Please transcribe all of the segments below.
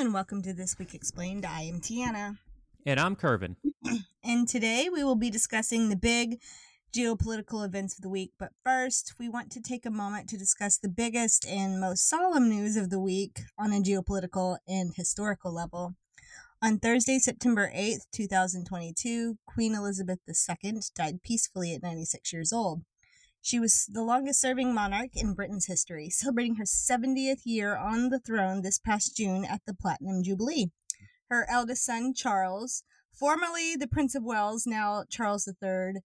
And welcome to This Week Explained. I am Tiana. And I'm Curvin. and today we will be discussing the big geopolitical events of the week. But first, we want to take a moment to discuss the biggest and most solemn news of the week on a geopolitical and historical level. On Thursday, September 8th, 2022, Queen Elizabeth II died peacefully at 96 years old. She was the longest serving monarch in Britain's history, celebrating her 70th year on the throne this past June at the Platinum Jubilee. Her eldest son, Charles, formerly the Prince of Wales, now Charles III,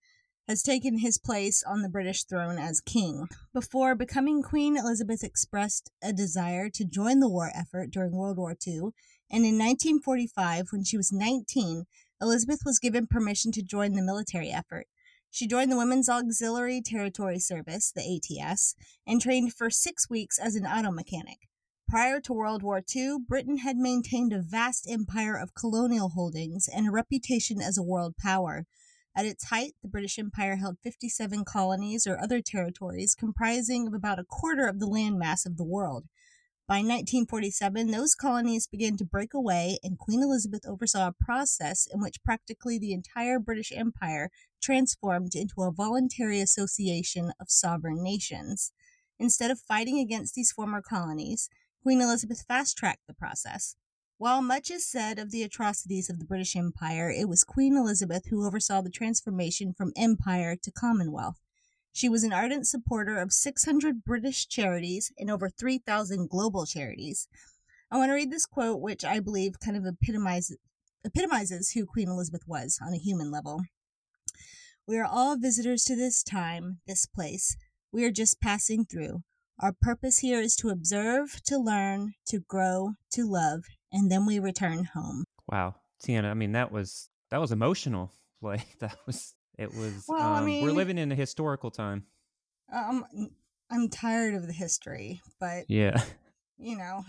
has taken his place on the British throne as king. Before becoming queen, Elizabeth expressed a desire to join the war effort during World War II, and in 1945, when she was 19, Elizabeth was given permission to join the military effort. She joined the Women's Auxiliary Territory Service, the ATS, and trained for six weeks as an auto mechanic. Prior to World War II, Britain had maintained a vast empire of colonial holdings and a reputation as a world power. At its height, the British Empire held 57 colonies or other territories comprising of about a quarter of the landmass of the world. By 1947, those colonies began to break away, and Queen Elizabeth oversaw a process in which practically the entire British Empire transformed into a voluntary association of sovereign nations. Instead of fighting against these former colonies, Queen Elizabeth fast tracked the process. While much is said of the atrocities of the British Empire, it was Queen Elizabeth who oversaw the transformation from empire to commonwealth. She was an ardent supporter of 600 British charities and over 3,000 global charities. I want to read this quote, which I believe kind of epitomizes, epitomizes who Queen Elizabeth was on a human level. We are all visitors to this time, this place. We are just passing through. Our purpose here is to observe, to learn, to grow, to love, and then we return home. Wow, Tiana, I mean that was that was emotional. Like that was it was. Well, um, I mean, we're living in a historical time. Um, I'm tired of the history, but yeah, you know.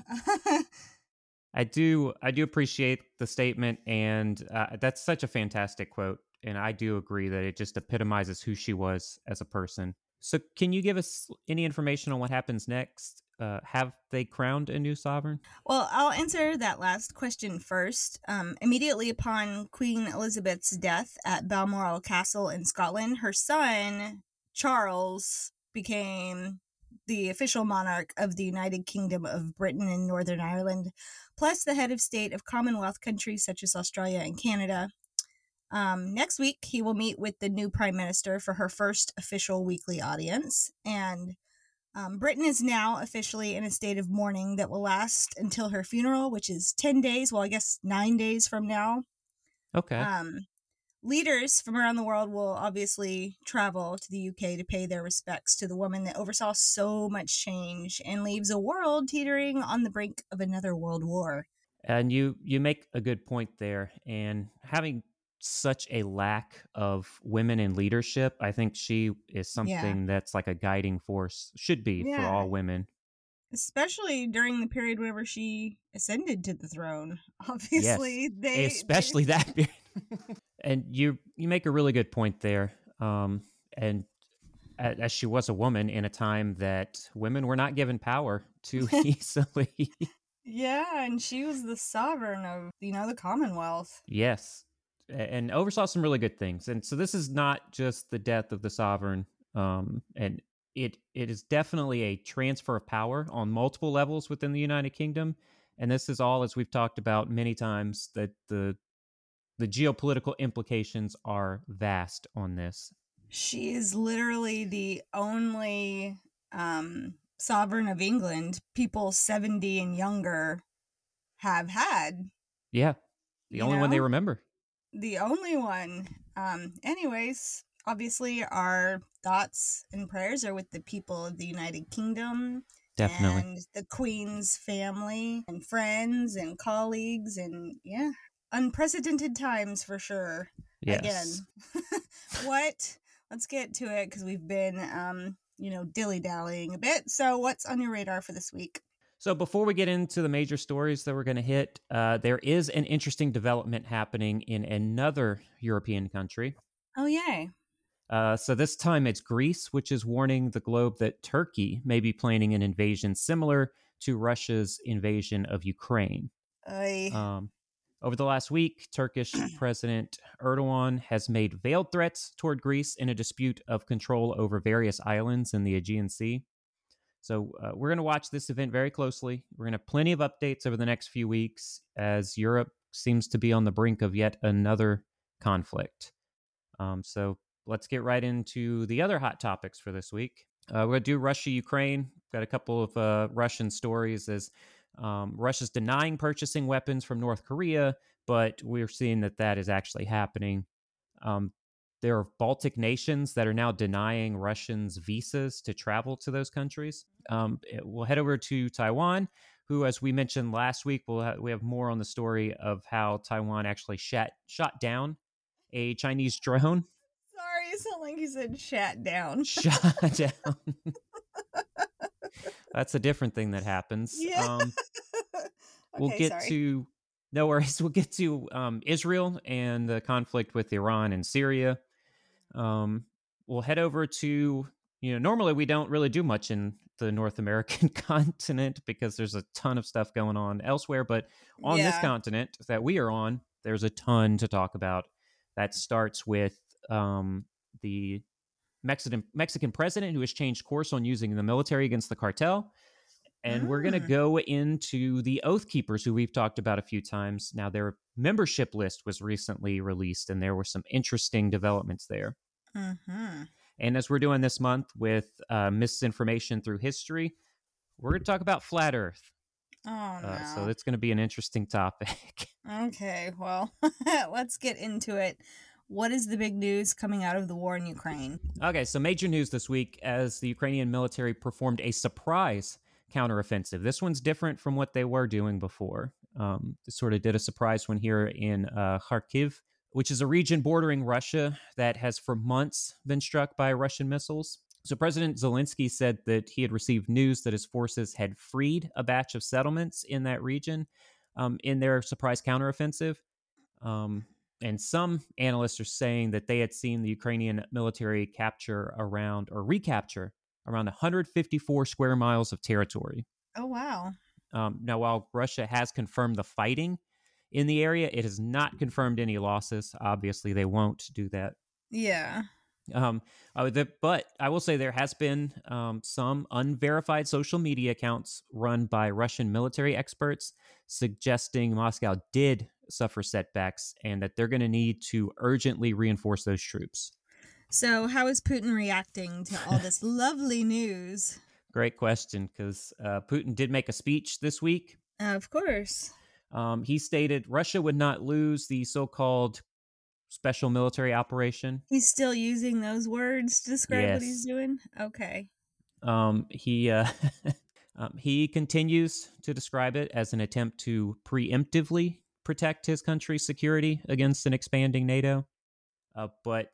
I do. I do appreciate the statement, and uh, that's such a fantastic quote. And I do agree that it just epitomizes who she was as a person. So, can you give us any information on what happens next? Uh, have they crowned a new sovereign? Well, I'll answer that last question first. Um, immediately upon Queen Elizabeth's death at Balmoral Castle in Scotland, her son, Charles, became the official monarch of the United Kingdom of Britain and Northern Ireland, plus the head of state of Commonwealth countries such as Australia and Canada. Um, next week, he will meet with the new prime minister for her first official weekly audience. And um, Britain is now officially in a state of mourning that will last until her funeral, which is 10 days, well, I guess nine days from now. Okay. Um, leaders from around the world will obviously travel to the UK to pay their respects to the woman that oversaw so much change and leaves a world teetering on the brink of another world war. And you you make a good point there. And having such a lack of women in leadership. I think she is something yeah. that's like a guiding force, should be yeah. for all women. Especially during the period whenever she ascended to the throne. Obviously, yes. they especially they... that period. and you you make a really good point there. Um, and as she was a woman in a time that women were not given power too easily. yeah, and she was the sovereign of you know the Commonwealth. Yes, and oversaw some really good things. And so this is not just the death of the sovereign, um, and it it is definitely a transfer of power on multiple levels within the United Kingdom. And this is all, as we've talked about many times, that the the geopolitical implications are vast on this. She is literally the only um, sovereign of England people 70 and younger have had. Yeah. The only know? one they remember the only one. Um, anyways, obviously, our thoughts and prayers are with the people of the United Kingdom. Definitely. And the Queen's family and friends and colleagues, and yeah, unprecedented times for sure. Yes. Again. what? Let's get to it because we've been, um, you know, dilly dallying a bit. So, what's on your radar for this week? So, before we get into the major stories that we're going to hit, uh, there is an interesting development happening in another European country. Oh, yay. Uh, so, this time it's Greece, which is warning the globe that Turkey may be planning an invasion similar to Russia's invasion of Ukraine. Um, over the last week, Turkish President Erdogan has made veiled threats toward Greece in a dispute of control over various islands in the Aegean Sea. So, uh, we're going to watch this event very closely. We're going to have plenty of updates over the next few weeks as Europe seems to be on the brink of yet another conflict. Um, so, let's get right into the other hot topics for this week. Uh, we're going to do Russia Ukraine. Got a couple of uh, Russian stories as um, Russia's denying purchasing weapons from North Korea, but we're seeing that that is actually happening. Um, there are Baltic nations that are now denying Russians visas to travel to those countries. Um, we'll head over to Taiwan, who, as we mentioned last week, we'll ha- we have more on the story of how Taiwan actually shot shot down a Chinese drone. Sorry, it sounded like you said "shat down." Shot down. That's a different thing that happens. Yeah. Um, we'll get sorry. to no worries. We'll get to um, Israel and the conflict with Iran and Syria. Um, we'll head over to you know normally we don't really do much in the North American continent because there's a ton of stuff going on elsewhere, but on this continent that we are on, there's a ton to talk about. That starts with um, the Mexican Mexican president who has changed course on using the military against the cartel. And we're going to Mm. go into the Oath Keepers, who we've talked about a few times. Now, their membership list was recently released, and there were some interesting developments there. Mm-hmm. And as we're doing this month with uh, misinformation through history, we're going to talk about flat Earth. Oh no. Uh, so it's going to be an interesting topic. okay, well, let's get into it. What is the big news coming out of the war in Ukraine? Okay, so major news this week as the Ukrainian military performed a surprise counteroffensive. This one's different from what they were doing before. Um, they sort of did a surprise one here in uh, Kharkiv, which is a region bordering Russia that has for months been struck by Russian missiles. So President Zelensky said that he had received news that his forces had freed a batch of settlements in that region um, in their surprise counteroffensive. Um, and some analysts are saying that they had seen the Ukrainian military capture around or recapture around 154 square miles of territory. Oh wow. Um, now, while Russia has confirmed the fighting in the area, it has not confirmed any losses. Obviously, they won't do that. Yeah. Um, uh, the, but I will say there has been um, some unverified social media accounts run by Russian military experts suggesting Moscow did suffer setbacks and that they're going to need to urgently reinforce those troops. So, how is Putin reacting to all this lovely news? Great question, because uh, Putin did make a speech this week. Of course. Um, he stated Russia would not lose the so called special military operation. He's still using those words to describe what he's doing. Okay. Um, he uh, um, he continues to describe it as an attempt to preemptively protect his country's security against an expanding NATO. Uh, but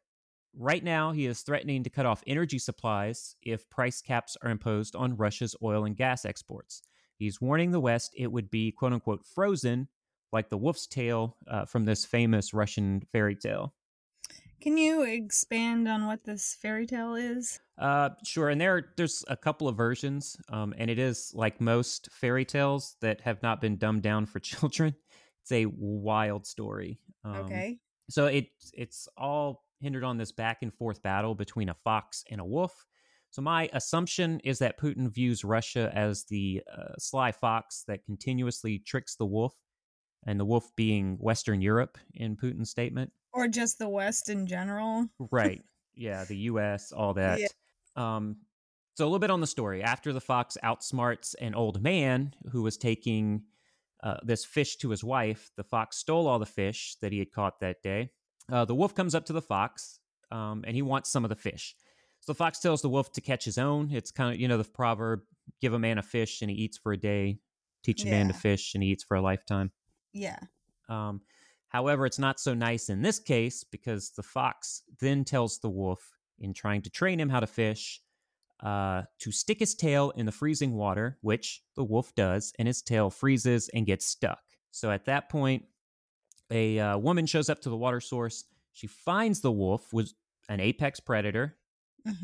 right now, he is threatening to cut off energy supplies if price caps are imposed on Russia's oil and gas exports. He's warning the West it would be "quote unquote" frozen, like the wolf's tail uh, from this famous Russian fairy tale. Can you expand on what this fairy tale is? Uh, sure. And there, there's a couple of versions, um, and it is like most fairy tales that have not been dumbed down for children. It's a wild story. Um, okay. So it it's all hindered on this back and forth battle between a fox and a wolf. So my assumption is that Putin views Russia as the uh, sly fox that continuously tricks the wolf, and the wolf being Western Europe in Putin's statement. Or just the West in general? Right. yeah, the US, all that. Um so a little bit on the story. After the fox outsmarts an old man who was taking uh, this fish to his wife, the fox stole all the fish that he had caught that day. Uh, the wolf comes up to the fox um, and he wants some of the fish. So the fox tells the wolf to catch his own. It's kind of, you know, the proverb give a man a fish and he eats for a day, teach a man to fish and he eats for a lifetime. Yeah. Um, however, it's not so nice in this case because the fox then tells the wolf, in trying to train him how to fish, uh, to stick his tail in the freezing water, which the wolf does, and his tail freezes and gets stuck. So at that point, a uh, woman shows up to the water source. She finds the wolf was an apex predator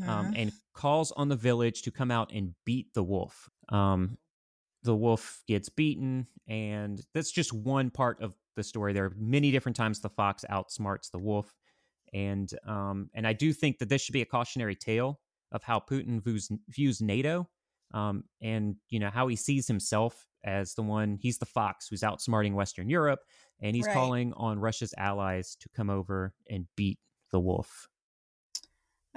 um, Mhm. and calls on the village to come out and beat the wolf. Um, the wolf gets beaten, and that's just one part of the story. There are many different times the fox outsmarts the wolf, and um, and I do think that this should be a cautionary tale of how Putin views, views NATO, um, and you know how he sees himself as the one. He's the fox who's outsmarting Western Europe, and he's Right. calling on Russia's allies to come over and beat the wolf.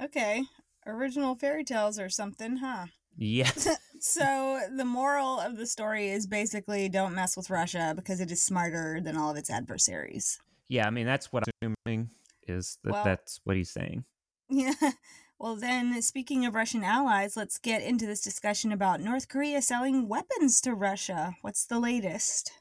Okay. Original fairy tales or something, huh? Yes. So the moral of the story is basically don't mess with Russia because it is smarter than all of its adversaries. yeah, I mean that's what I'm assuming is that Well- that's what he's saying. Yeah. Well, then, speaking of Russian allies, let's get into this discussion about North Korea selling weapons to Russia. What's the latest?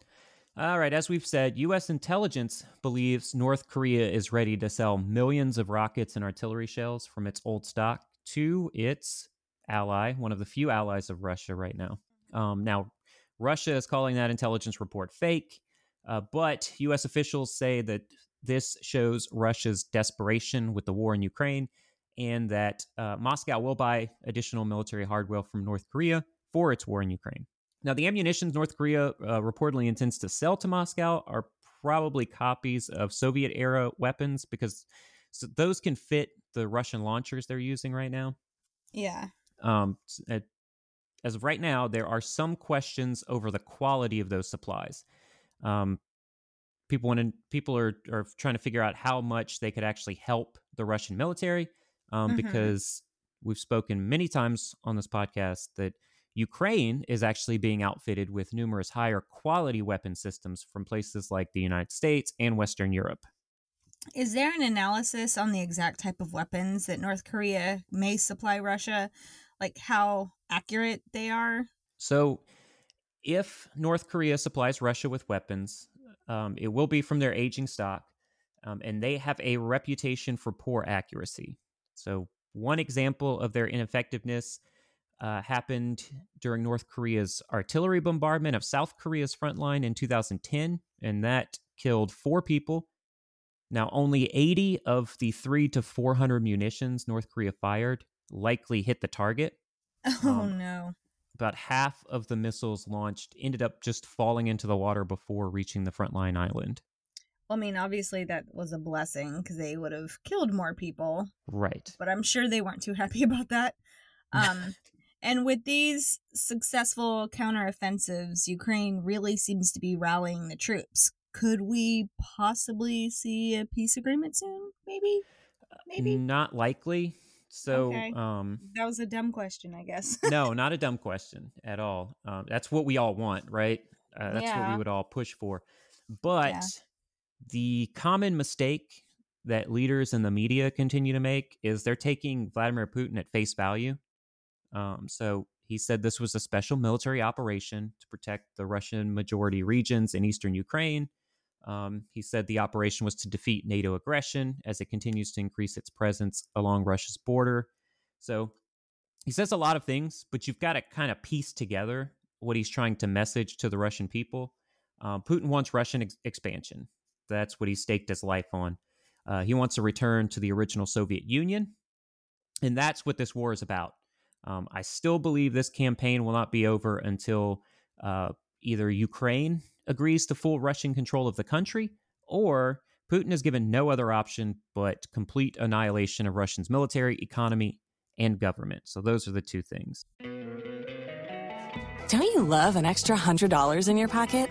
All right, as we've said, U.S. intelligence believes North Korea is ready to sell millions of rockets and artillery shells from its old stock to its ally, one of the few allies of Russia right now. Um, now, Russia is calling that intelligence report fake, uh, but U.S. officials say that this shows Russia's desperation with the war in Ukraine and that uh, Moscow will buy additional military hardware from North Korea for its war in Ukraine. Now, the ammunition North Korea uh, reportedly intends to sell to Moscow are probably copies of Soviet era weapons because so those can fit the Russian launchers they're using right now. Yeah. Um, as of right now, there are some questions over the quality of those supplies. Um, people want to people are are trying to figure out how much they could actually help the Russian military, um, Mhm. because we've spoken many times on this podcast that Ukraine is actually being outfitted with numerous higher quality weapon systems from places like the United States and Western Europe. Is there an analysis on the exact type of weapons that North Korea may supply Russia? Like how accurate they are? So, if North Korea supplies Russia with weapons, um, it will be from their aging stock, um, and they have a reputation for poor accuracy. So, one example of their ineffectiveness uh, happened during North Korea's artillery bombardment of South Korea's front line in 2010, and that killed four people. Now, only 80 of the three to 400 munitions North Korea fired likely hit the target Oh Um, no. about half of the missiles launched ended up just falling into the water before reaching the frontline island. Well, I mean, obviously that was a blessing because they would have killed more people, Right. but I'm sure they weren't too happy about that. Um, and with these successful counteroffensives, Ukraine really seems to be rallying the troops. Could we possibly see a peace agreement soon? Maybe. Maybe. Not likely. So, Okay. um, That was a dumb question, I guess. no, not a dumb question at all. Um, that's what we all want, right? Uh, that's what we would all push for. But Yeah. the common mistake that leaders in the media continue to make is they're taking Vladimir Putin at face value. Um, so he said this was a special military operation to protect the Russian majority regions in eastern Ukraine. Um, he said the operation was to defeat NATO aggression as it continues to increase its presence along Russia's border. So he says a lot of things, but you've got to kind of piece together what he's trying to message to the Russian people. Um, Putin wants Russian ex- expansion. That's what he staked his life on. Uh, he wants a return to the original Soviet Union. And that's what this war is about. Um, I still believe this campaign will not be over until uh, either Ukraine agrees to full Russian control of the country or Putin is given no other option but complete annihilation of Russia's military, economy, and government. So those are the two things. Don't you love an extra $100 in your pocket?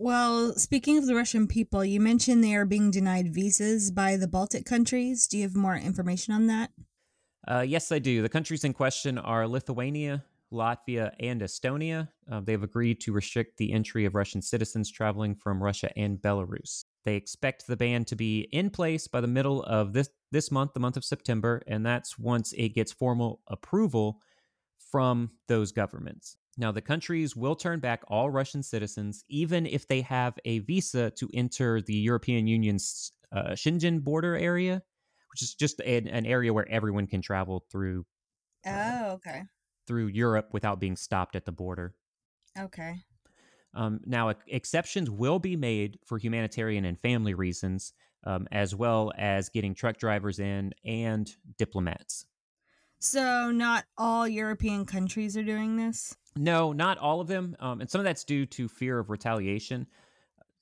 Well, speaking of the Russian people, you mentioned they are being denied visas by the Baltic countries. Do you have more information on that? Uh, yes, I do. The countries in question are Lithuania, Latvia, and Estonia. Uh, they've agreed to restrict the entry of Russian citizens traveling from Russia and Belarus. They expect the ban to be in place by the middle of this this month, the month of September, and that's once it gets formal approval from those governments. Now, the countries will turn back all Russian citizens, even if they have a visa to enter the European Union's uh, Schengen border area, which is just an, an area where everyone can travel through Oh, okay. through Europe without being stopped at the border. Okay. Um, now, exceptions will be made for humanitarian and family reasons, um, as well as getting truck drivers in and diplomats. So, not all European countries are doing this? No, not all of them, um, and some of that's due to fear of retaliation.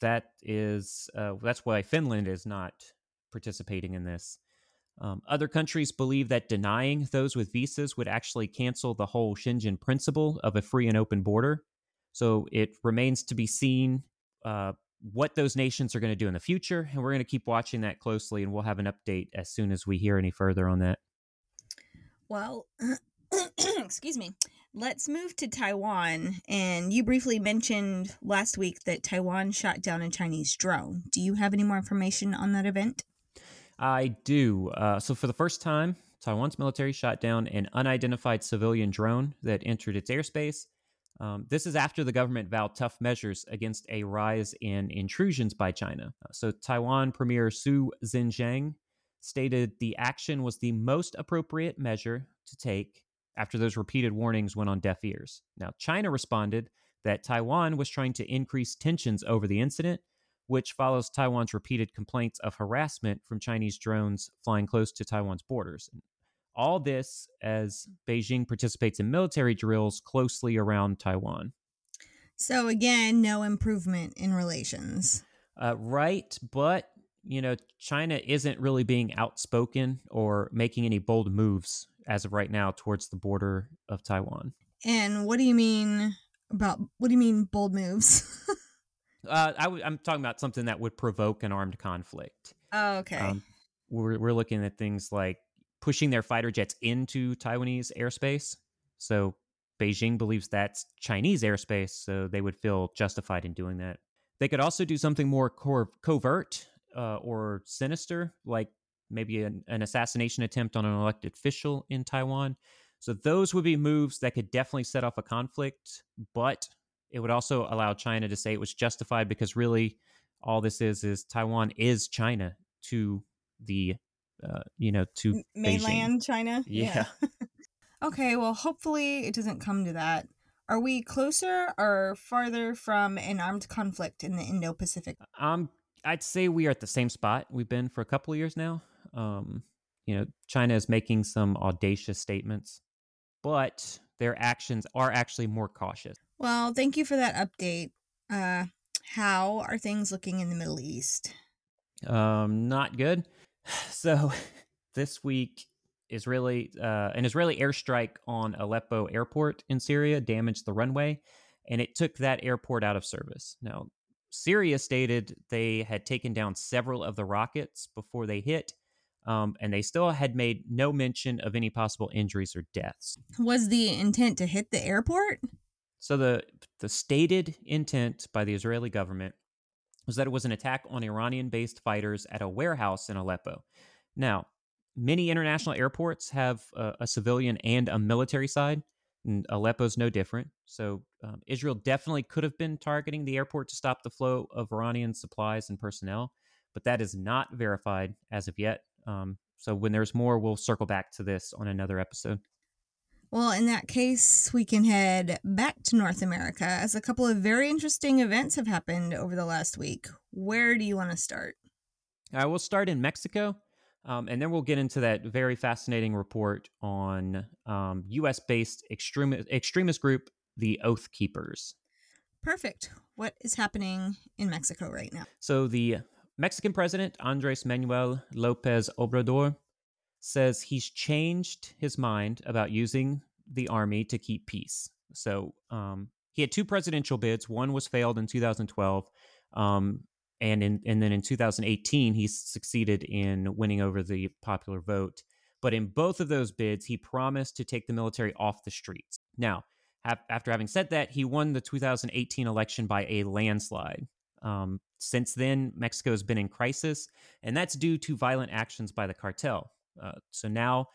That is, uh, that's why Finland is not participating in this. Um, other countries believe that denying those with visas would actually cancel the whole Schengen principle of a free and open border. So it remains to be seen uh, what those nations are going to do in the future, and we're going to keep watching that closely, and we'll have an update as soon as we hear any further on that. Well, excuse me. Let's move to Taiwan. And you briefly mentioned last week that Taiwan shot down a Chinese drone. Do you have any more information on that event? I do. Uh, so, for the first time, Taiwan's military shot down an unidentified civilian drone that entered its airspace. Um, this is after the government vowed tough measures against a rise in intrusions by China. Uh, so, Taiwan Premier Su Tseng-chang stated the action was the most appropriate measure to take after those repeated warnings went on deaf ears. Now, China responded that Taiwan was trying to increase tensions over the incident, which follows Taiwan's repeated complaints of harassment from Chinese drones flying close to Taiwan's borders. All this as Beijing participates in military drills closely around Taiwan. So, again, no improvement in relations. Uh, right, but you know, China isn't really being outspoken or making any bold moves as of right now towards the border of Taiwan. And what do you mean about what do you mean bold moves? uh, i w- I'm talking about something that would provoke an armed conflict. Oh, okay. Um, we're we're looking at things like pushing their fighter jets into Taiwanese airspace. So Beijing believes that's Chinese airspace, so they would feel justified in doing that. They could also do something more co- covert uh, or sinister, like maybe an, an assassination attempt on an elected official in Taiwan. So those would be moves that could definitely set off a conflict, but it would also allow China to say it was justified because really all this is is Taiwan is China to the uh, you know to mainland Beijing. China. Yeah. yeah. okay, well hopefully it doesn't come to that. Are we closer or farther from an armed conflict in the Indo-Pacific? Um I'd say we are at the same spot we've been for a couple of years now. Um, you know, China is making some audacious statements, but their actions are actually more cautious. Well, thank you for that update. Uh, how are things looking in the Middle East? Um, not good. So, this week, Israeli uh, an Israeli airstrike on Aleppo airport in Syria damaged the runway, and it took that airport out of service. Now, Syria stated they had taken down several of the rockets before they hit, um, and they still had made no mention of any possible injuries or deaths. Was the intent to hit the airport? So the the stated intent by the Israeli government was that it was an attack on Iranian-based fighters at a warehouse in Aleppo. Now, many international airports have a, a civilian and a military side. And Aleppo's no different. So um, Israel definitely could have been targeting the airport to stop the flow of Iranian supplies and personnel, but that is not verified as of yet. Um, so when there's more, we'll circle back to this on another episode. Well, in that case, we can head back to North America as a couple of very interesting events have happened over the last week. Where do you want to start? I will start in Mexico, um, and then we'll get into that very fascinating report on um, US based extremist, extremist group, the Oath Keepers. Perfect. What is happening in Mexico right now? So, the Mexican president, Andres Manuel Lopez Obrador, says he's changed his mind about using the army to keep peace. So um, he had two presidential bids. One was failed in 2012, um, and in and then in 2018 he succeeded in winning over the popular vote. But in both of those bids, he promised to take the military off the streets. Now, after having said that, he won the 2018 election by a landslide. Um, since then, Mexico has been in crisis, and that's due to violent actions by the cartel. Uh, so now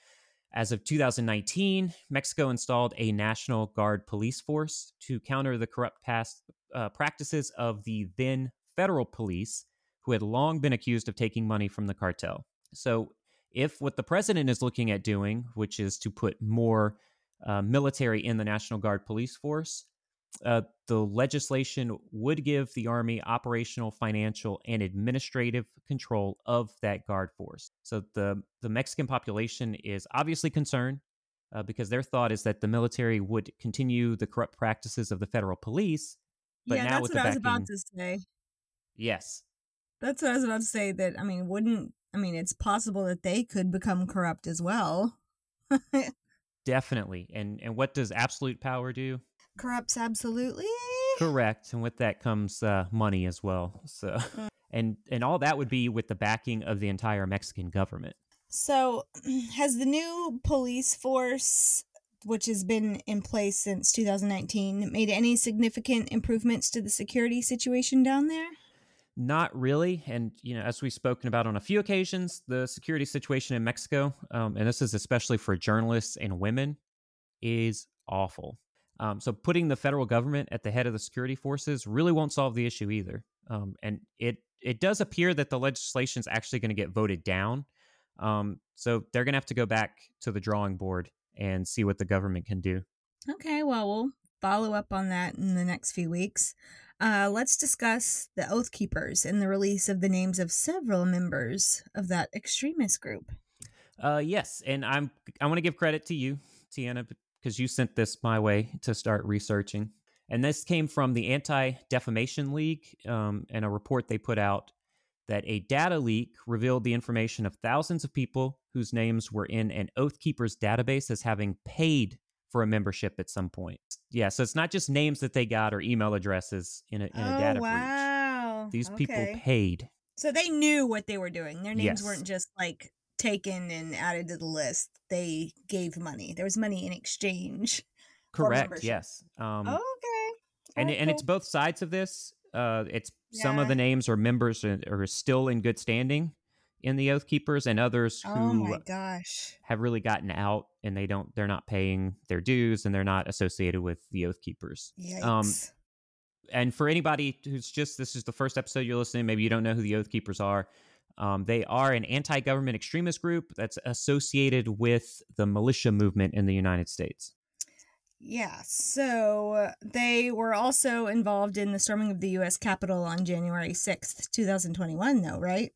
As of 2019, Mexico installed a National Guard police force to counter the corrupt past uh, practices of the then federal police, who had long been accused of taking money from the cartel. So, if what the president is looking at doing, which is to put more uh, military in the National Guard police force, uh, the legislation would give the Army operational, financial, and administrative control of that Guard force. So the, the Mexican population is obviously concerned uh, because their thought is that the military would continue the corrupt practices of the federal police. But yeah, now that's with what the I was about to say. yes, That's what I was about to say. That I mean, wouldn't I mean it's possible that they could become corrupt as well. definitely. And and what does absolute power do? Corrupts absolutely. Correct, and with that comes uh, money as well. So, and and all that would be with the backing of the entire Mexican government. So, has the new police force, which has been in place since 2019, made any significant improvements to the security situation down there? Not really, and you know, as we've spoken about on a few occasions, the security situation in Mexico, um, and this is especially for journalists and women, is awful. Um, so, putting the federal government at the head of the security forces really won't solve the issue either. Um, and it it does appear that the legislation is actually going to get voted down. Um, so they're going to have to go back to the drawing board and see what the government can do. Okay, well, we'll follow up on that in the next few weeks. Uh, let's discuss the Oath Keepers and the release of the names of several members of that extremist group. Uh, yes, and I'm I want to give credit to you, Tiana, because you sent this my way to start researching. And this came from the Anti Defamation League um, and a report they put out that a data leak revealed the information of thousands of people whose names were in an Oath Keepers database as having paid for a membership at some point. Yeah, so it's not just names that they got or email addresses in a, in a oh, data wow. breach. These people paid. So they knew what they were doing. Their names Yes. weren't just like taken and added to the list. They gave money. There was money in exchange. Correct. Yes. Um, Oh, okay. and Alright, and it's both sides of this. Uh, it's some of the names are members and are still in good standing in the Oath Keepers, and others who Oh my gosh. have really gotten out and they don't they're not paying their dues and they're not associated with the Oath Keepers. Yikes. Um, And for anybody who's just this is the first episode you're listening, maybe you don't know who the Oath Keepers are. Um, they are an anti-government extremist group that's associated with the militia movement in the United States. Yeah, so they were also involved in the storming of the U.S. Capitol on January 6th, 2021, though, right?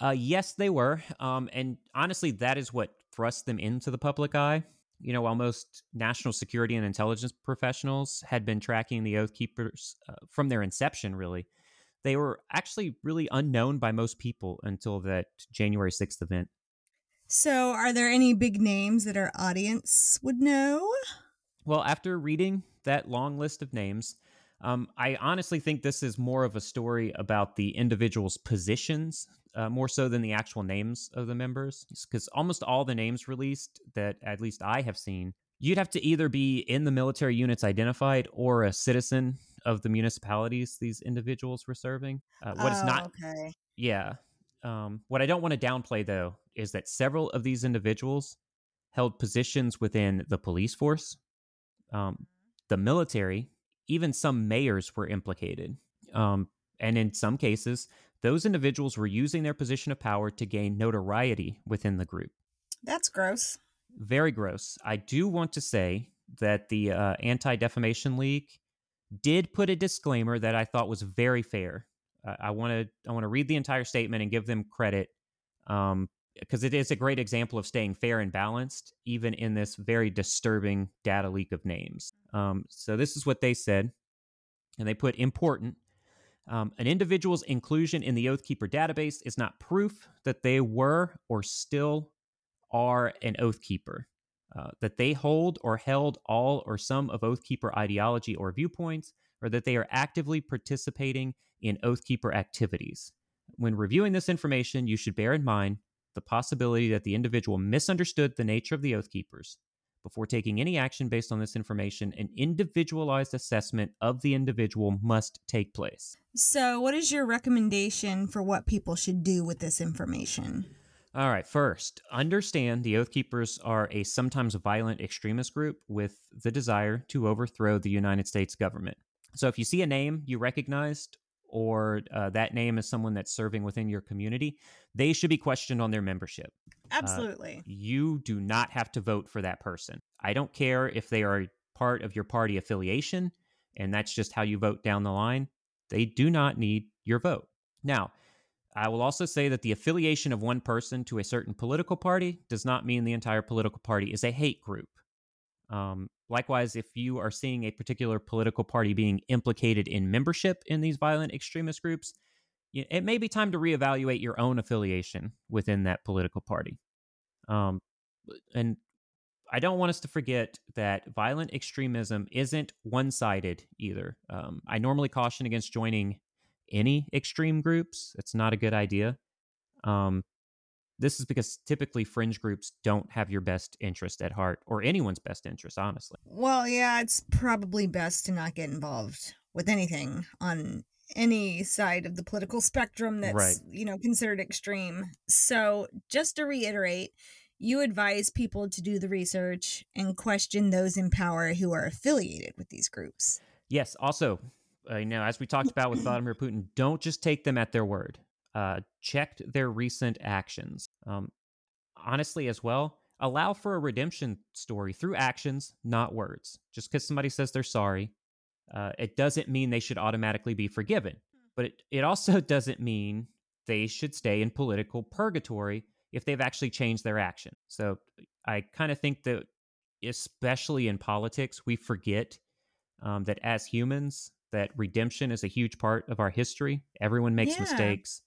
Uh, yes, they were. Um, and honestly, that is what thrust them into the public eye. You know, while most national security and intelligence professionals had been tracking the Oath Keepers uh, from their inception, really, they were actually really unknown by most people until that January 6th event. So, are there any big names that our audience would know? Well, after reading that long list of names, um, I honestly think this is more of a story about the individual's positions, uh, more so than the actual names of the members. Because almost all the names released that at least I have seen, you'd have to either be in the military units identified or a citizen of the municipalities these individuals were serving. Uh, what is Oh, not Okay. yeah. Um, what I don't want to downplay, though, is that several of these individuals held positions within the police force, um, the military, even some mayors were implicated. Um, and in some cases, those individuals were using their position of power to gain notoriety within the group. That's gross. Very gross. I do want to say that the uh, Anti Defamation League did put a disclaimer that I thought was very fair. Uh, I want to I want to read the entire statement and give them credit um, because it is a great example of staying fair and balanced, even in this very disturbing data leak of names. Um, so this is what they said, and they put important. Um, an individual's inclusion in the Oath Keeper database is not proof that they were or still are an Oath Keeper. Uh, that they hold or held all or some of Oathkeeper ideology or viewpoints, or that they are actively participating in Oathkeeper activities. When reviewing this information, you should bear in mind the possibility that the individual misunderstood the nature of the Oathkeepers. Before taking any action based on this information, an individualized assessment of the individual must take place. So, what is your recommendation for what people should do with this information? All right, first, understand the Oath Keepers are a sometimes violent extremist group with the desire to overthrow the United States government. So if you see a name you recognized, or uh, that name is someone that's serving within your community, they should be questioned on their membership. Absolutely. Uh, you do not have to vote for that person. I don't care if they are part of your party affiliation, and that's just how you vote down the line. They do not need your vote. Now, I will also say that the affiliation of one person to a certain political party does not mean the entire political party is a hate group. Um, likewise, if you are seeing a particular political party being implicated in membership in these violent extremist groups, it may be time to reevaluate your own affiliation within that political party. Um, and I don't want us to forget that violent extremism isn't one sided either. Um, I normally caution against joining any extreme groups. It's not a good idea. Um, this is because typically fringe groups don't have your best interest at heart or anyone's best interest, honestly. Well, yeah, it's probably best to not get involved with anything on any side of the political spectrum that's, Right. you know, considered extreme. So, just to reiterate, you advise people to do the research and question those in power who are affiliated with these groups. Yes. Also, uh, you know, as we talked about with Vladimir Putin, don't just take them at their word. Uh, check their recent actions. Um, honestly, as well, allow for a redemption story through actions, not words. Just because somebody says they're sorry, uh, it doesn't mean they should automatically be forgiven. But it, it also doesn't mean they should stay in political purgatory if they've actually changed their action. So I kind of think that, especially in politics, we forget um, that as humans, that redemption is a huge part of our history. Everyone makes Yeah. mistakes.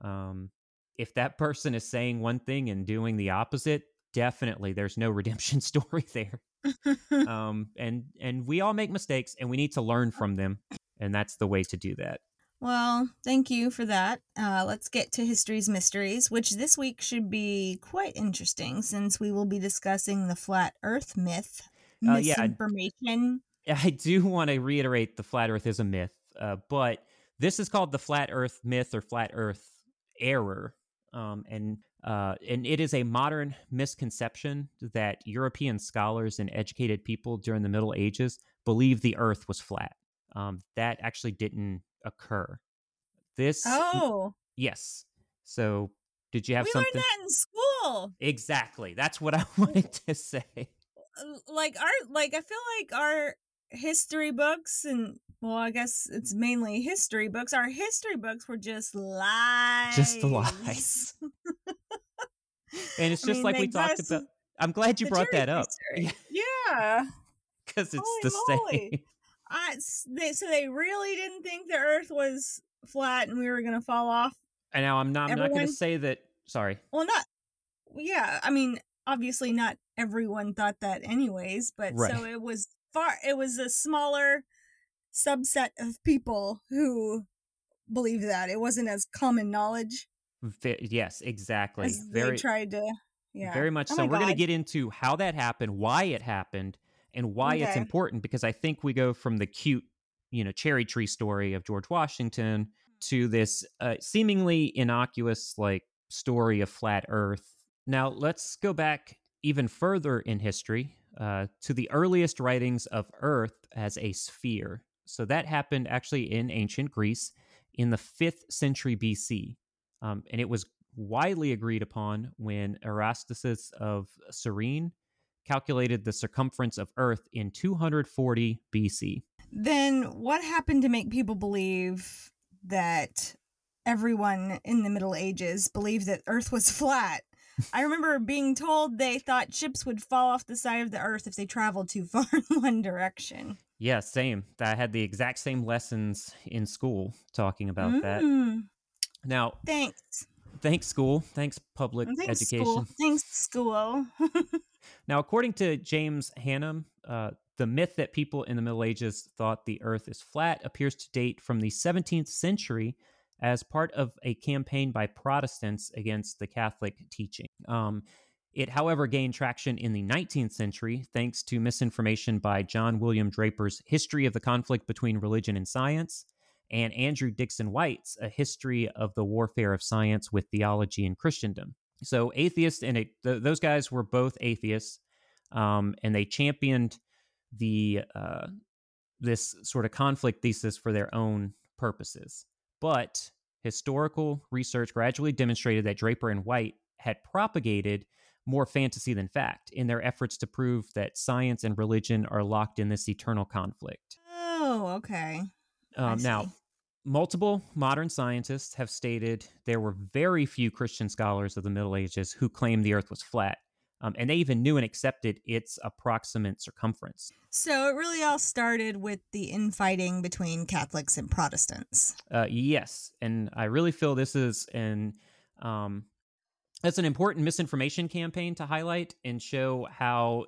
Um, if that person is saying one thing and doing the opposite, definitely there's no redemption story there. Um, and and we all make mistakes, and we need to learn from them, and that's the way to do that. Well, thank you for that. Uh, let's get to History's Mysteries, which this week should be quite interesting since we will be discussing the flat earth myth, Uh, yeah. I do want to reiterate the flat Earth is a myth, uh, but this is called the flat Earth myth or flat Earth error, um, and uh, and it is a modern misconception that European scholars and educated people during the Middle Ages believed the Earth was flat. Um, that actually didn't occur. This, Oh, yes. So, did you have we something? We learned that in school. Exactly. That's what I wanted to say. Like our, like I feel like our history books and well, I guess it's mainly history books. Our history books were just lies. Just lies. And it's I just mean, like we talked about. I'm glad you brought that up research. Yeah. because it's Holy the moly. same. I, they, so they really didn't think the Earth was flat and we were gonna fall off. And now I'm not. I'm not going to say that. Sorry. Well, not. Yeah, I mean, obviously, not everyone thought that, anyways. But so it was far. It was a smaller subset of people who believed that. It wasn't as common knowledge Ve- yes, exactly. Very, they tried to. Yeah, very much Oh so. We're going to get into how that happened, why it happened, and why it's important because I think we go from the cute, you know, cherry tree story of George Washington to this uh, seemingly innocuous like story of flat Earth. Now let's go back even further in history uh, to the earliest writings of Earth as a sphere. So that happened actually in ancient Greece in the fifth century BC. Um, and it was widely agreed upon when Erastus of Cyrene calculated the circumference of Earth in 240 BC. Then what happened to make people believe that everyone in the Middle Ages believed that Earth was flat? I remember being told they thought ships would fall off the side of the Earth if they traveled too far in one direction. Yeah, same. I had the exact same lessons in school talking about that. Mm, Now, Thanks. thanks, school. Thanks, public Thanks, education. school. Thanks, school. Now, according to James Hannam, uh, the myth that people in the Middle Ages thought the earth is flat appears to date from the 17th century as part of a campaign by Protestants against the Catholic teaching. Um, it, however, gained traction in the 19th century thanks to misinformation by John William Draper's History of the Conflict Between Religion and Science and Andrew Dickson White's A History of the Warfare of Science with Theology and Christendom. So atheists and it, th- those guys were both atheists, um, and they championed the uh, this sort of conflict thesis for their own purposes. But historical research gradually demonstrated that Draper and White had propagated more fantasy than fact in their efforts to prove that science and religion are locked in this eternal conflict. Oh, okay. Um, now, multiple modern scientists have stated there were very few Christian scholars of the Middle Ages who claimed the Earth was flat, um, and they even knew and accepted its approximate circumference. So it really all started with the infighting between Catholics and Protestants. Uh, yes, and I really feel this is an um, that's an important misinformation campaign to highlight and show how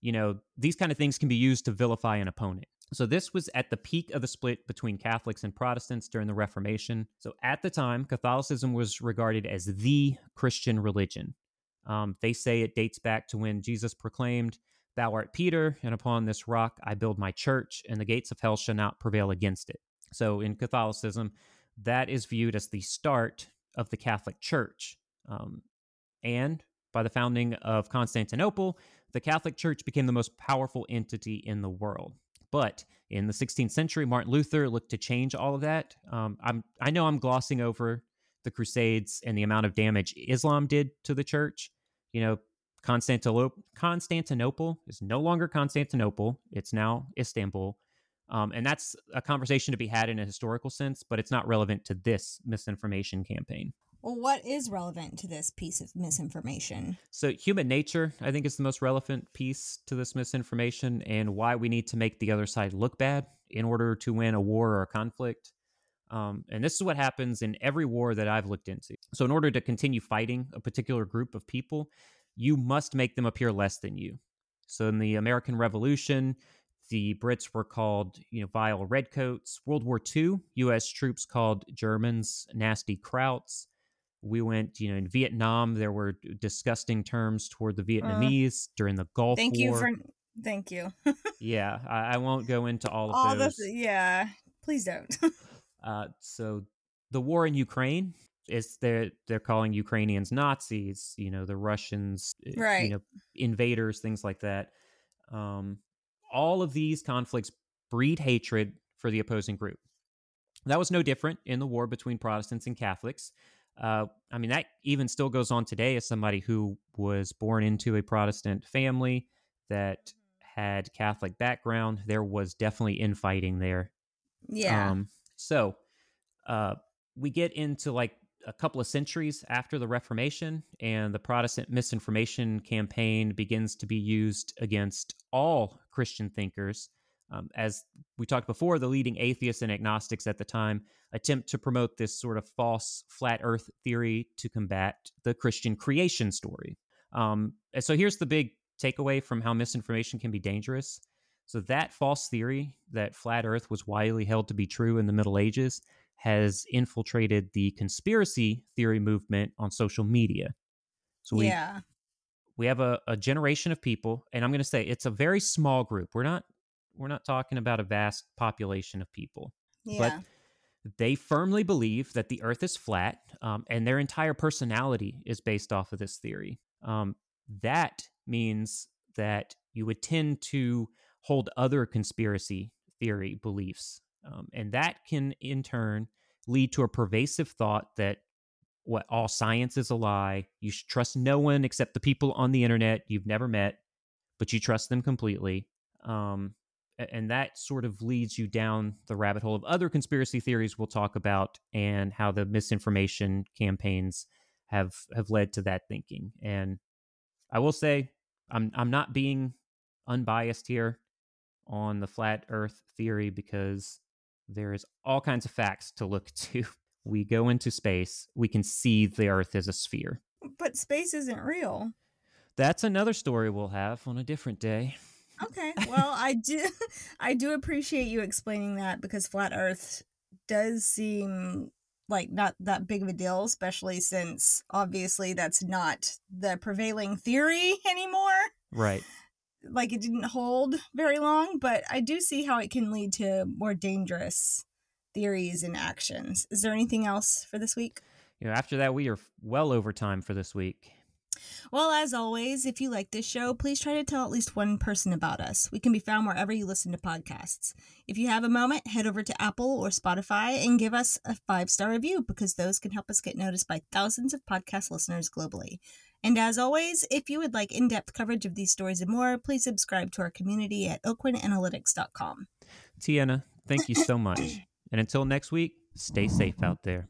you know these kind of things can be used to vilify an opponent. So this was at the peak of the split between Catholics and Protestants during the Reformation. So at the time, Catholicism was regarded as the Christian religion. Um, they say it dates back to when Jesus proclaimed, Thou art Peter, and upon this rock I build my church, and the gates of hell shall not prevail against it. So in Catholicism, that is viewed as the start of the Catholic Church. Um, and by the founding of Constantinople, the Catholic Church became the most powerful entity in the world. But in the 16th century, Martin Luther looked to change all of that. Um, I know I'm glossing over the Crusades and the amount of damage Islam did to the church. You know, Constantinople, Constantinople is no longer Constantinople; it's now Istanbul, um, and that's a conversation to be had in a historical sense, but it's not relevant to this misinformation campaign. Well, what is relevant to this piece of misinformation? So, human nature, I think, is the most relevant piece to this misinformation and why we need to make the other side look bad in order to win a war or a conflict. Um, and this is what happens in every war that I've looked into. So, in order to continue fighting a particular group of people, you must make them appear less than you. So, in the American Revolution, the Brits were called, you know, vile redcoats. World War II, U.S. troops called Germans nasty krauts we went you know in vietnam there were disgusting terms toward the vietnamese uh, during the gulf thank war. you for thank you yeah I, I, won't go into all of all those the, yeah please don't uh, so the war in ukraine is they're they're calling ukrainians nazis you know the russians eh, right you know invaders things like that um, all of these conflicts breed hatred for the opposing group that was no different in the war between protestants and catholics uh, I mean, that even still goes on today as somebody who was born into a Protestant family that mm-hmm. had Catholic background. There was definitely infighting there. Yeah. Um, so uh, we get into like a couple of centuries after the Reformation, and the Protestant misinformation campaign begins to be used against all Christian thinkers um, as we talked before, the leading atheists and agnostics at the time attempt to promote this sort of false flat earth theory to combat the Christian creation story. Um, and so here's the big takeaway from how misinformation can be dangerous. So, that false theory that flat earth was widely held to be true in the Middle Ages has infiltrated the conspiracy theory movement on social media. So, we, yeah. we have a, a generation of people, and I'm going to say it's a very small group. We're not we're not talking about a vast population of people. Yeah. But they firmly believe that the earth is flat, um, and their entire personality is based off of this theory. Um, that means that you would tend to hold other conspiracy theory beliefs. Um, and that can, in turn, lead to a pervasive thought that what all science is a lie. You should trust no one except the people on the internet you've never met, but you trust them completely. Um, and that sort of leads you down the rabbit hole of other conspiracy theories we'll talk about and how the misinformation campaigns have have led to that thinking and i will say i'm i'm not being unbiased here on the flat earth theory because there is all kinds of facts to look to we go into space we can see the earth as a sphere but space isn't real that's another story we'll have on a different day Okay. Well, I do I do appreciate you explaining that because flat earth does seem like not that big of a deal, especially since obviously that's not the prevailing theory anymore. Right. Like it didn't hold very long, but I do see how it can lead to more dangerous theories and actions. Is there anything else for this week? You know, after that, we are well over time for this week. Well, as always, if you like this show, please try to tell at least one person about us. We can be found wherever you listen to podcasts. If you have a moment, head over to Apple or Spotify and give us a five star review because those can help us get noticed by thousands of podcast listeners globally. And as always, if you would like in depth coverage of these stories and more, please subscribe to our community at aucoinanalytics.com. Tiana, thank you so much. and until next week, stay safe out there.